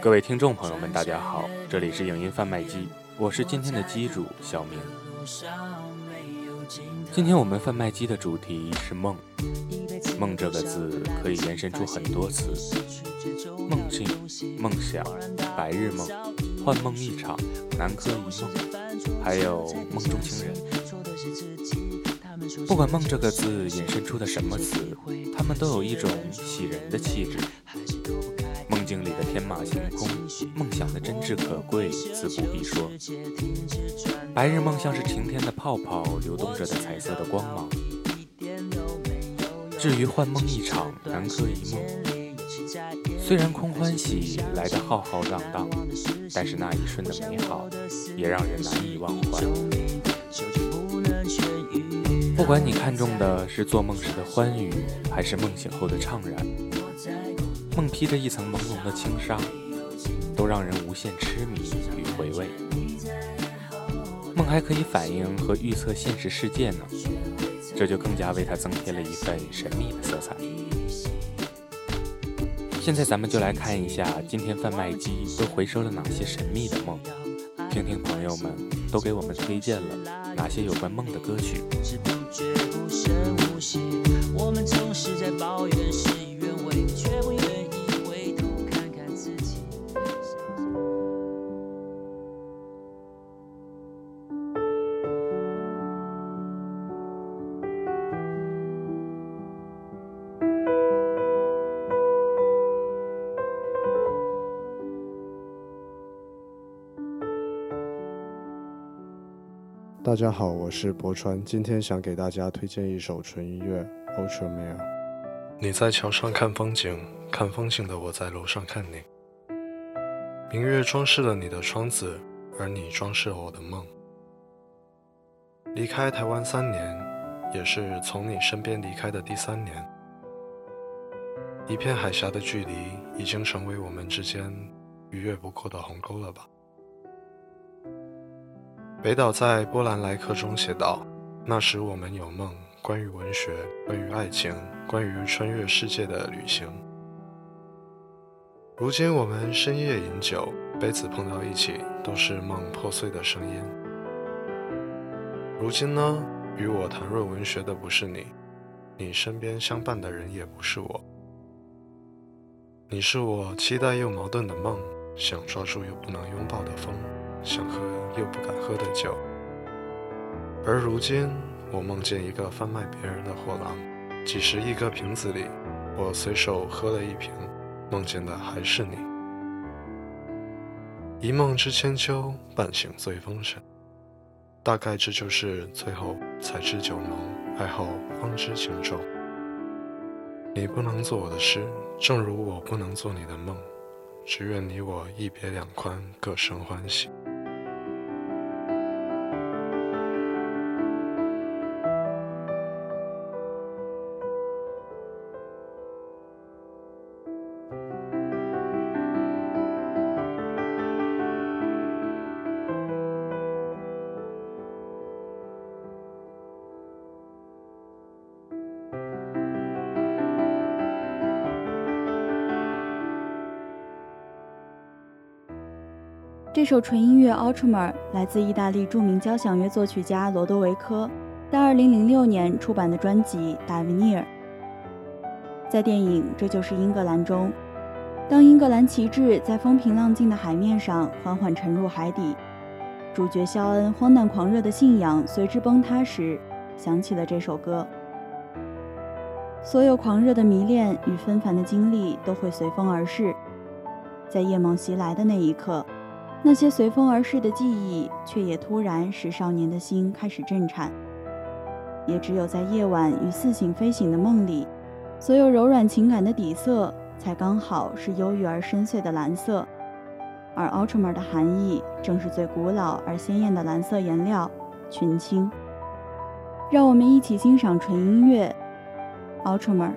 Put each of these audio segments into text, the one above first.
各位听众朋友们，大家好，这里是影音贩卖机，我是今天的机主小明。今天我们贩卖机的主题是梦，梦这个字可以延伸出很多词，梦境、梦想、白日梦、幻梦一场、南柯一梦，还有梦中情人。不管梦这个字引申出的什么词，他们都有一种喜人的气质。梦境里的天马行空，梦想的真挚可贵，自不必说。白日梦像是晴天的泡泡，流动着的彩色的光芒。至于幻梦一场，南柯一梦，虽然空欢喜来得浩浩荡荡，但是那一瞬的美好，也让人难以忘怀。不管你看中的是做梦时的欢愉，还是梦醒后的怅然，梦披着一层朦胧的轻纱，都让人无限痴迷与回味。梦还可以反映和预测现实世界呢，这就更加为它增添了一份神秘的色彩。现在咱们就来看一下今天贩卖机都回收了哪些神秘的梦，听听朋友们都给我们推荐了哪些有关梦的歌曲。我们总是在抱怨事与愿违，大家好，我是博川，今天想给大家推荐一首纯音乐《Ultramare》。你在桥上看风景，看风景的我在楼上看你。明月装饰了你的窗子，而你装饰了我的梦。离开台湾三年，也是从你身边离开的第三年。一片海峡的距离，已经成为我们之间逾越不过的鸿沟了吧？北岛在《波兰来客》中写道：“那时我们有梦，关于文学，关于爱情，关于穿越世界的旅行。如今我们深夜饮酒，杯子碰到一起，都是梦破碎的声音。如今呢，与我谈论文学的不是你，你身边相伴的人也不是我。你是我期待又矛盾的梦，想抓住又不能拥抱的风。”想喝又不敢喝的酒，而如今我梦见一个贩卖别人的货郎，几十亿个瓶子里，我随手喝了一瓶，梦见的还是你。一梦知千秋，半醒醉风尘，大概这就是最后才知酒浓，爱后方知情重。你不能做我的诗，正如我不能做你的梦，只愿你我一别两宽，各生欢喜。这首纯音乐《Ultramar》来自意大利著名交响乐作曲家罗多维科，在2006年出版的专辑《Davenir》。在电影《这就是英格兰》中，当英格兰旗帜在风平浪静的海面上缓缓沉入海底，主角肖恩荒诞狂热的信仰随之崩塌时，想起了这首歌。所有狂热的迷恋与纷繁的经历都会随风而逝，在夜梦袭来的那一刻。那些随风而逝的记忆，却也突然使少年的心开始震颤。也只有在夜晚与似醒非醒的梦里，所有柔软情感的底色，才刚好是忧郁而深邃的蓝色。而 Ultramar 的含义，正是最古老而鲜艳的蓝色颜料——群青。让我们一起欣赏纯音乐，Ultramar。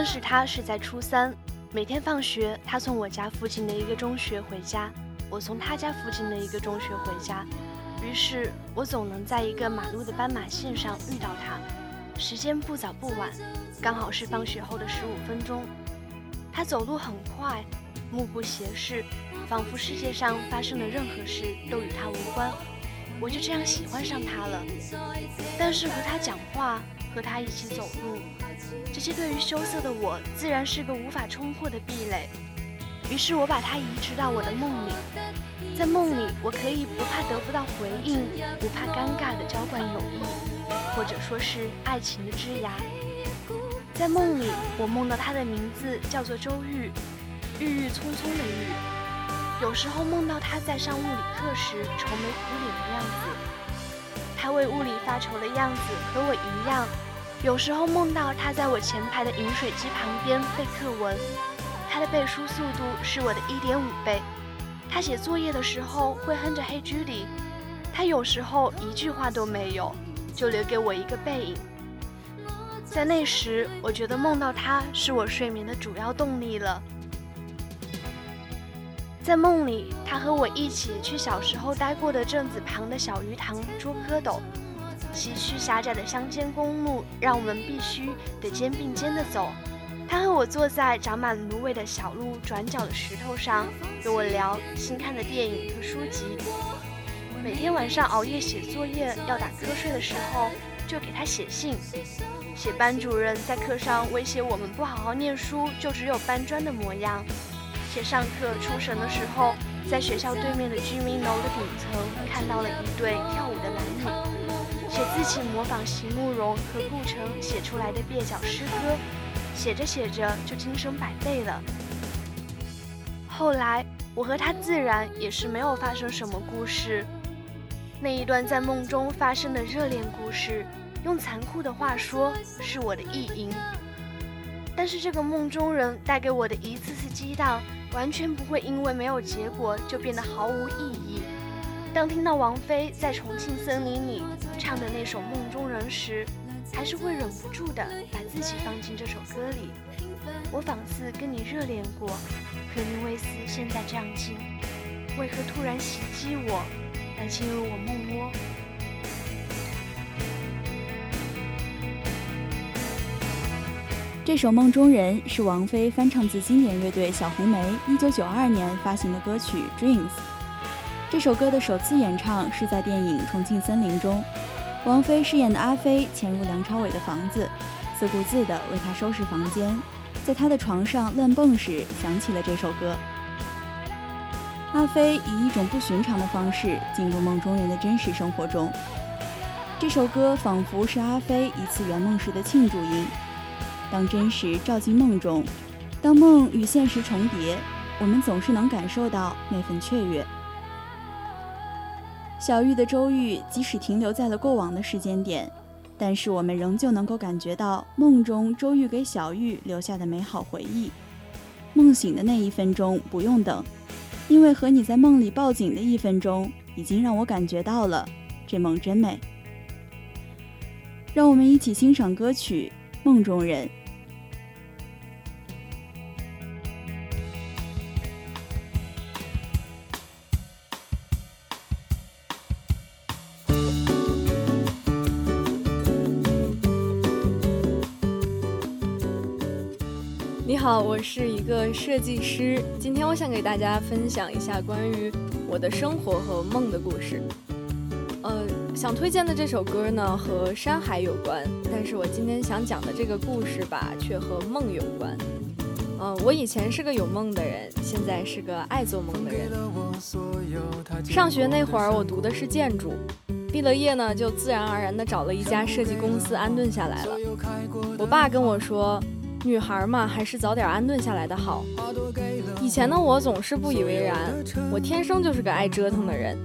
认识他是在初三，每天放学，他从我家附近的一个中学回家，我从他家附近的一个中学回家，于是我总能在一个马路的斑马线上遇到他，时间不早不晚，刚好是放学后的十五分钟。他走路很快，目不斜视，仿佛世界上发生的任何事都与他无关。我就这样喜欢上他了。但是和他讲话，和他一起走路，这些对于羞涩的我自然是个无法冲破的壁垒。于是我把它移植到我的梦里，在梦里，我可以不怕得不到回应，不怕尴尬的浇灌友谊，或者说是爱情的枝芽。在梦里，我梦到他的名字叫做周玉，郁郁葱葱的郁。有时候梦到他在上物理课时愁眉苦脸的样子，他为物理发愁的样子和我一样。有时候梦到他在我前排的饮水机旁边背课文，他的背书速度是我的一点五倍。他写作业的时候会哼着黑居里，他有时候一句话都没有，就留给我一个背影。在那时，我觉得梦到他是我睡眠的主要动力了。在梦里，他和我一起去小时候待过的镇子旁的小鱼塘捉蝌蚪。崎岖狭窄的乡间公路让我们必须得肩并肩的走。他和我坐在长满芦苇的小路转角的石头上，跟我聊新看的电影和书籍。每天晚上熬夜写作业要打瞌睡的时候，就给他写信。写班主任在课上威胁我们不好好念书，就只有搬砖的模样；写上课出神的时候，在学校对面的居民楼的顶层看到了一对跳舞的男女；自己模仿席慕容和顾城写出来的蹩脚诗歌，写着写着就精神百倍了。后来我和他自然也是没有发生什么故事，那一段在梦中发生的热恋故事。用残酷的话说，是我的意淫。但是这个梦中人带给我的一次次激荡，完全不会因为没有结果就变得毫无意义。当听到王菲在《重庆森林》里唱的那首《梦中人》时，还是会忍不住的把自己放进这首歌里。我仿似跟你热恋过，可你未似现在这样近，为何突然袭击我，来进入我梦窝？这首《梦中人》是王菲翻唱自经典乐队小红莓1992年发行的歌曲《Dreams》。这首歌的首次演唱是在电影《重庆森林》中，王菲饰演的阿飞潜入梁朝伟的房子，自顾自地为他收拾房间，在他的床上乱蹦时想起了这首歌。阿飞以一种不寻常的方式进入梦中人的真实生活中，这首歌仿佛是阿飞一次圆梦时的庆祝音。当真实照进梦中，当梦与现实重叠，我们总是能感受到那份雀跃。小玉的周玉即使停留在了过往的时间点，但是我们仍旧能够感觉到梦中周玉给小玉留下的美好回忆。梦醒的那一分钟不用等，因为和你在梦里抱紧的一分钟，已经让我感觉到了这梦真美。让我们一起欣赏歌曲《梦中人》。你好，我是一个设计师。今天我想给大家分享一下关于我的生活和梦的故事。呃，想推荐的这首歌呢和山海有关，但是我今天想讲的这个故事吧却和梦有关。嗯，我以前是个有梦的人，现在是个爱做梦的人。上学那会儿我读的是建筑，毕了业呢就自然而然的找了一家设计公司安顿下来了。我爸跟我说。女孩嘛，还是早点安顿下来的好。以前的我总是不以为然，我天生就是个爱折腾的人，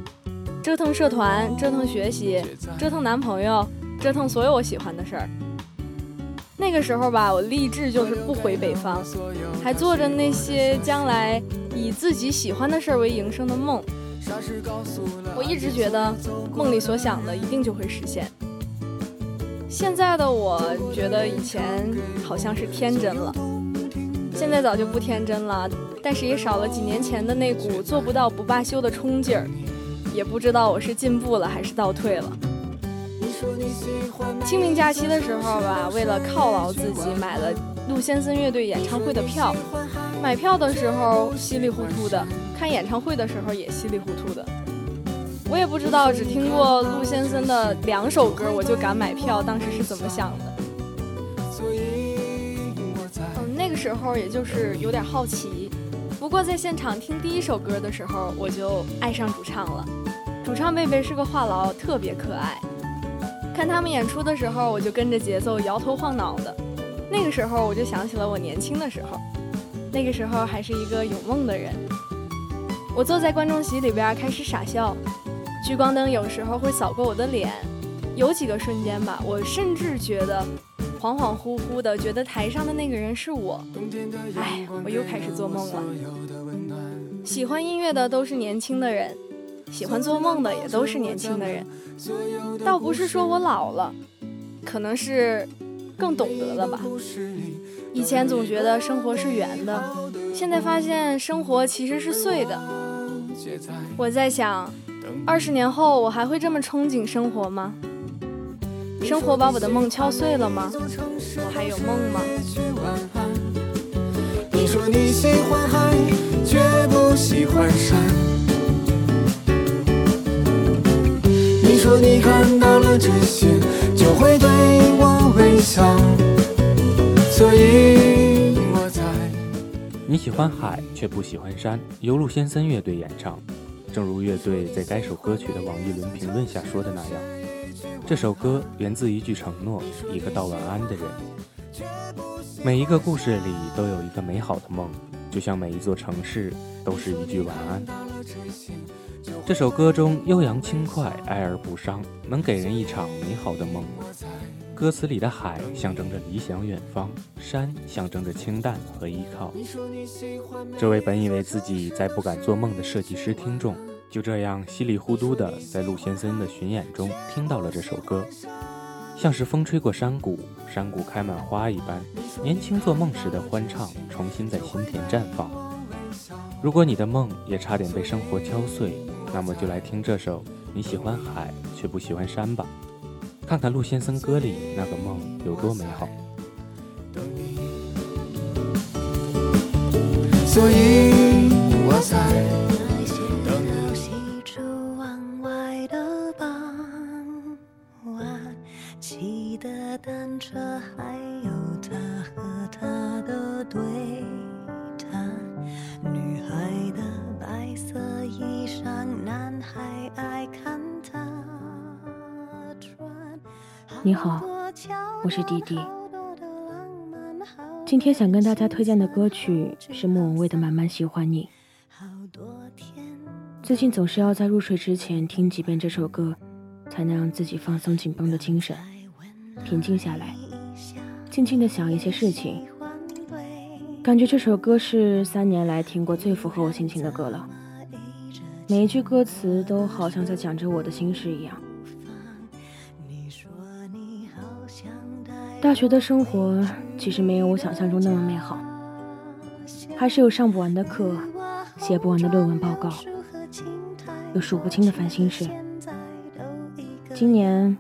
折腾社团，折腾学习，折腾男朋友，折腾所有我喜欢的事儿。那个时候吧，我立志就是不回北方，还做着那些将来以自己喜欢的事儿为营生的梦。我一直觉得梦里所想的一定就会实现。现在的我觉得以前好像是天真了，现在早就不天真了，但是也少了几年前的那股做不到不罢休的冲劲儿，也不知道我是进步了还是倒退了。清明假期的时候吧，为了犒劳自己，买了陆先森乐队演唱会的票。买票的时候稀里糊涂的，看演唱会的时候也稀里糊涂的。我也不知道，只听过陆先生的两首歌，我就敢买票，当时是怎么想的？嗯，那个时候也就是有点好奇。不过在现场听第一首歌的时候，我就爱上主唱了。主唱贝贝是个话痨，特别可爱。看他们演出的时候，我就跟着节奏摇头晃脑的。那个时候我就想起了我年轻的时候，那个时候还是一个有梦的人。我坐在观众席里边开始傻笑。聚光灯有时候会扫过我的脸，有几个瞬间吧，我甚至觉得恍恍惚惚的，觉得台上的那个人是我。哎，我又开始做梦了。喜欢音乐的都是年轻的人，喜欢做梦的也都是年轻的人。倒不是说我老了，可能是更懂得了吧。以前总觉得生活是圆的，现在发现生活其实是碎的。我在想。二十年后，我还会这么憧憬生活吗？生活把我的梦敲碎了吗？我还有梦吗？你说你喜欢海，却不喜欢山。你说你看到了这些，就会对我微笑。所以我在。你喜欢海，却不喜欢山。由陆先森乐队演唱。正如乐队在该首歌曲的网易云评论下说的那样，这首歌源自一句承诺，一个道晚安的人。每一个故事里都有一个美好的梦，就像每一座城市都是一句晚安。这首歌中悠扬轻快，哀而不伤，能给人一场美好的梦。歌词里的海象征着理想远方，山象征着清淡和依靠。这位本以为自己再不敢做梦的设计师听众，就这样稀里糊涂的在陆先生的巡演中听到了这首歌，像是风吹过山谷，山谷开满花一般，年轻做梦时的欢畅重新在心田绽放。如果你的梦也差点被生活敲碎，那么就来听这首《你喜欢海却不喜欢山》吧。看看陆先生歌里那个梦有多美好。所以我在我是弟弟。今天想跟大家推荐的歌曲是莫文蔚的《慢慢喜欢你》。最近总是要在入睡之前听几遍这首歌，才能让自己放松紧绷的精神，平静下来，静静的想一些事情。感觉这首歌是三年来听过最符合我心情的歌了，每一句歌词都好像在讲着我的心事一样。大学的生活其实没有我想象中那么美好，还是有上不完的课，写不完的论文报告，有数不清的烦心事。今年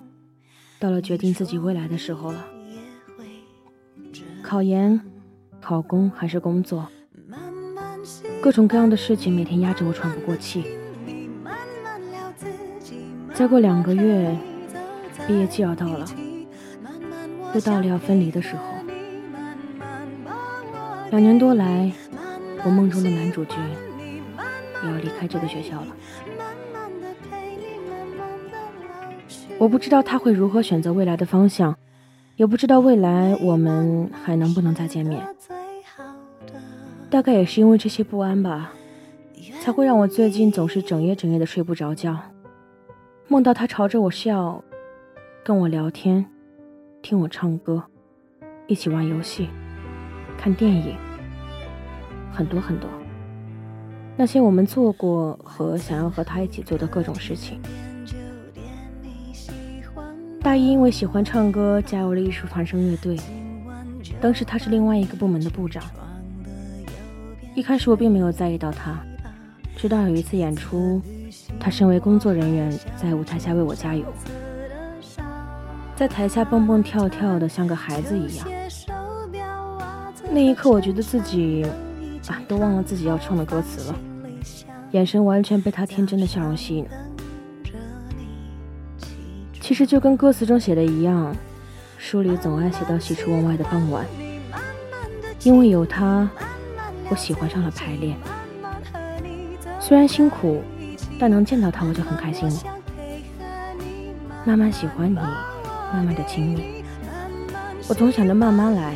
到了决定自己未来的时候了，考研、考公还是工作，各种各样的事情每天压着我喘不过气。再过两个月，毕业季要到了。又到了要分离的时候，两年多来，我梦中的男主角也要离开这个学校了。我不知道他会如何选择未来的方向，也不知道未来我们还能不能再见面。大概也是因为这些不安吧，才会让我最近总是整夜整夜的睡不着觉，梦到他朝着我笑，跟我聊天。听我唱歌，一起玩游戏，看电影，很多很多。那些我们做过和想要和他一起做的各种事情。大一因为喜欢唱歌，加入了艺术团声乐队。当时他是另外一个部门的部长。一开始我并没有在意到他，直到有一次演出，他身为工作人员在舞台下为我加油，在台下蹦蹦跳跳的像个孩子一样。那一刻，我觉得自己啊都忘了自己要唱的歌词了，眼神完全被他天真的笑容吸引。其实就跟歌词中写的一样，书里总爱写到喜出望外的傍晚，因为有他。我喜欢上了排练，虽然辛苦，但能见到他我就很开心了。慢慢喜欢你，慢慢的亲密，我总想着慢慢来，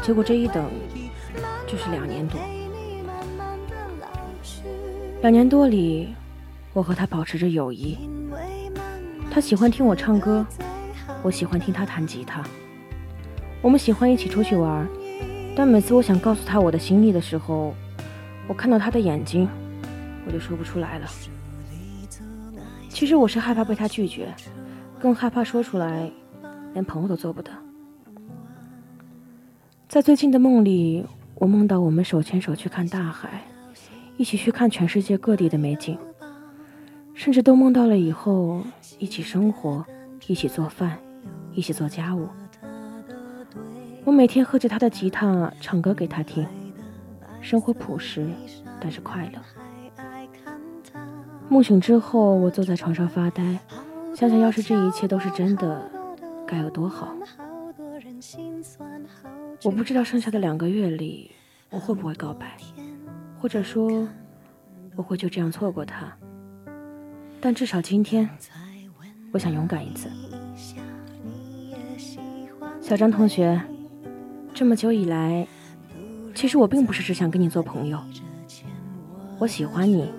结果这一等就是两年多。两年多里，我和他保持着友谊。他喜欢听我唱歌，我喜欢听他弹吉他。我们喜欢一起出去玩。但每次我想告诉他我的心意的时候，我看到他的眼睛，我就说不出来了。其实我是害怕被他拒绝，更害怕说出来，连朋友都做不得。在最近的梦里，我梦到我们手牵手去看大海，一起去看全世界各地的美景，甚至都梦到了以后一起生活，一起做饭，一起做家务。我每天喝着他的吉他，唱歌给他听，生活朴实，但是快乐。梦醒之后，我坐在床上发呆，想想要是这一切都是真的，该有多好。我不知道剩下的两个月里，我会不会告白，或者说，我会就这样错过他。但至少今天，我想勇敢一次。小张同学。这么久以来，其实我并不是只想跟你做朋友。我喜欢你，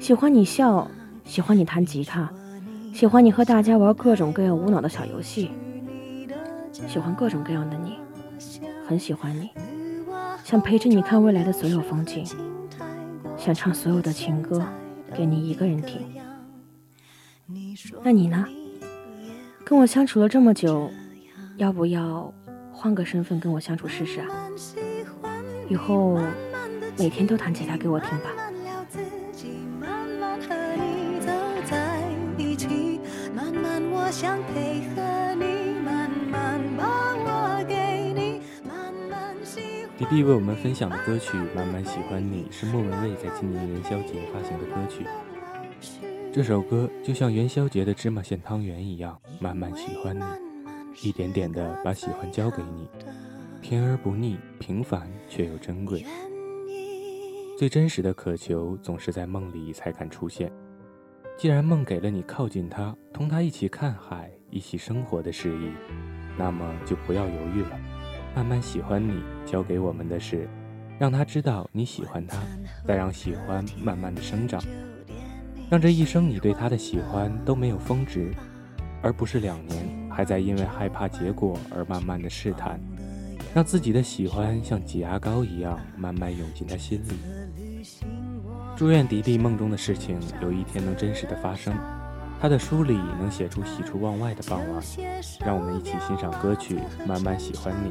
喜欢你笑，喜欢你弹吉他，喜欢你和大家玩各种各样无脑的小游戏，喜欢各种各样的你，很喜欢你，想陪着你看未来的所有风景，想唱所有的情歌给你一个人听。那你呢？跟我相处了这么久，要不要？换个身份跟我相处试试啊！以后每天都弹吉他给我听吧。迪迪为我们分享的歌曲《慢慢喜欢你》是莫文蔚在今年元宵节发行的歌曲。这首歌就像元宵节的芝麻馅汤圆一样，慢慢喜欢你。一点点的把喜欢交给你，甜而不腻，平凡却又珍贵。最真实的渴求总是在梦里才敢出现。既然梦给了你靠近他，同他一起看海，一起生活的示意，那么就不要犹豫了。慢慢喜欢你，交给我们的是，让他知道你喜欢他，再让喜欢慢慢的生长，让这一生你对他的喜欢都没有峰值，而不是两年。还在因为害怕结果而慢慢的试探，让自己的喜欢像挤牙膏一样慢慢涌进他心里。祝愿迪迪梦中的事情有一天能真实的发生，他的书里能写出喜出望外的傍晚。让我们一起欣赏歌曲《慢慢喜欢你》。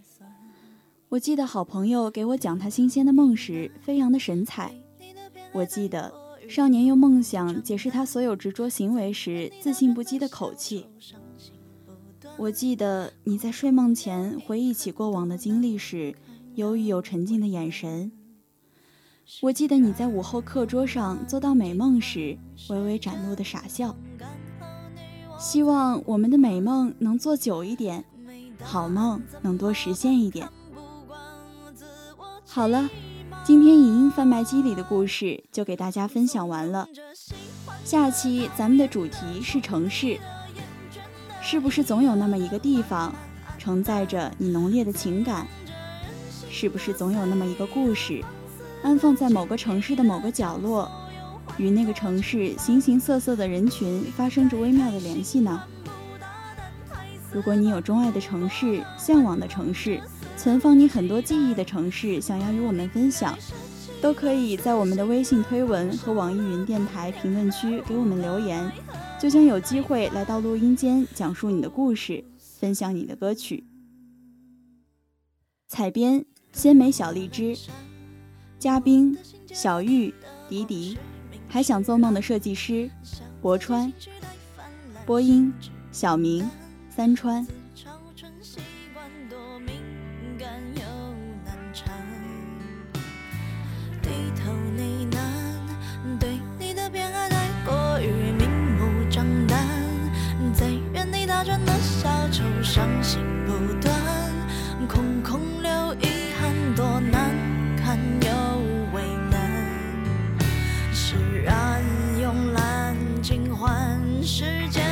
我记得好朋友给我讲他新鲜的梦时，飞扬的神采；我记得少年用梦想解释他所有执着行为时，自信不羁的口气；我记得你在睡梦前回忆起过往的经历时，忧郁又沉静的眼神。我记得你在午后课桌上做到美梦时，微微展露的傻笑。希望我们的美梦能做久一点，好梦能多实现一点。好了，今天影音贩卖机里的故事就给大家分享完了。下期咱们的主题是城市。是不是总有那么一个地方，承载着你浓烈的情感？是不是总有那么一个故事，安放在某个城市的某个角落，与那个城市形形色色的人群发生着微妙的联系呢？如果你有钟爱的城市、向往的城市、存放你很多记忆的城市，想要与我们分享，都可以在我们的微信推文和网易云电台评论区给我们留言，就将有机会来到录音间讲述你的故事，分享你的歌曲。采编：鲜美小荔枝，嘉宾：小玉、迪迪，还想做梦的设计师：博川，播音：小明。山川。成习惯多敏感又难缠低头呢喃对你的偏爱太过于明目张胆在原地打转的小丑伤心不断空空留遗憾多难又为难。释然慵懒尽欢时间。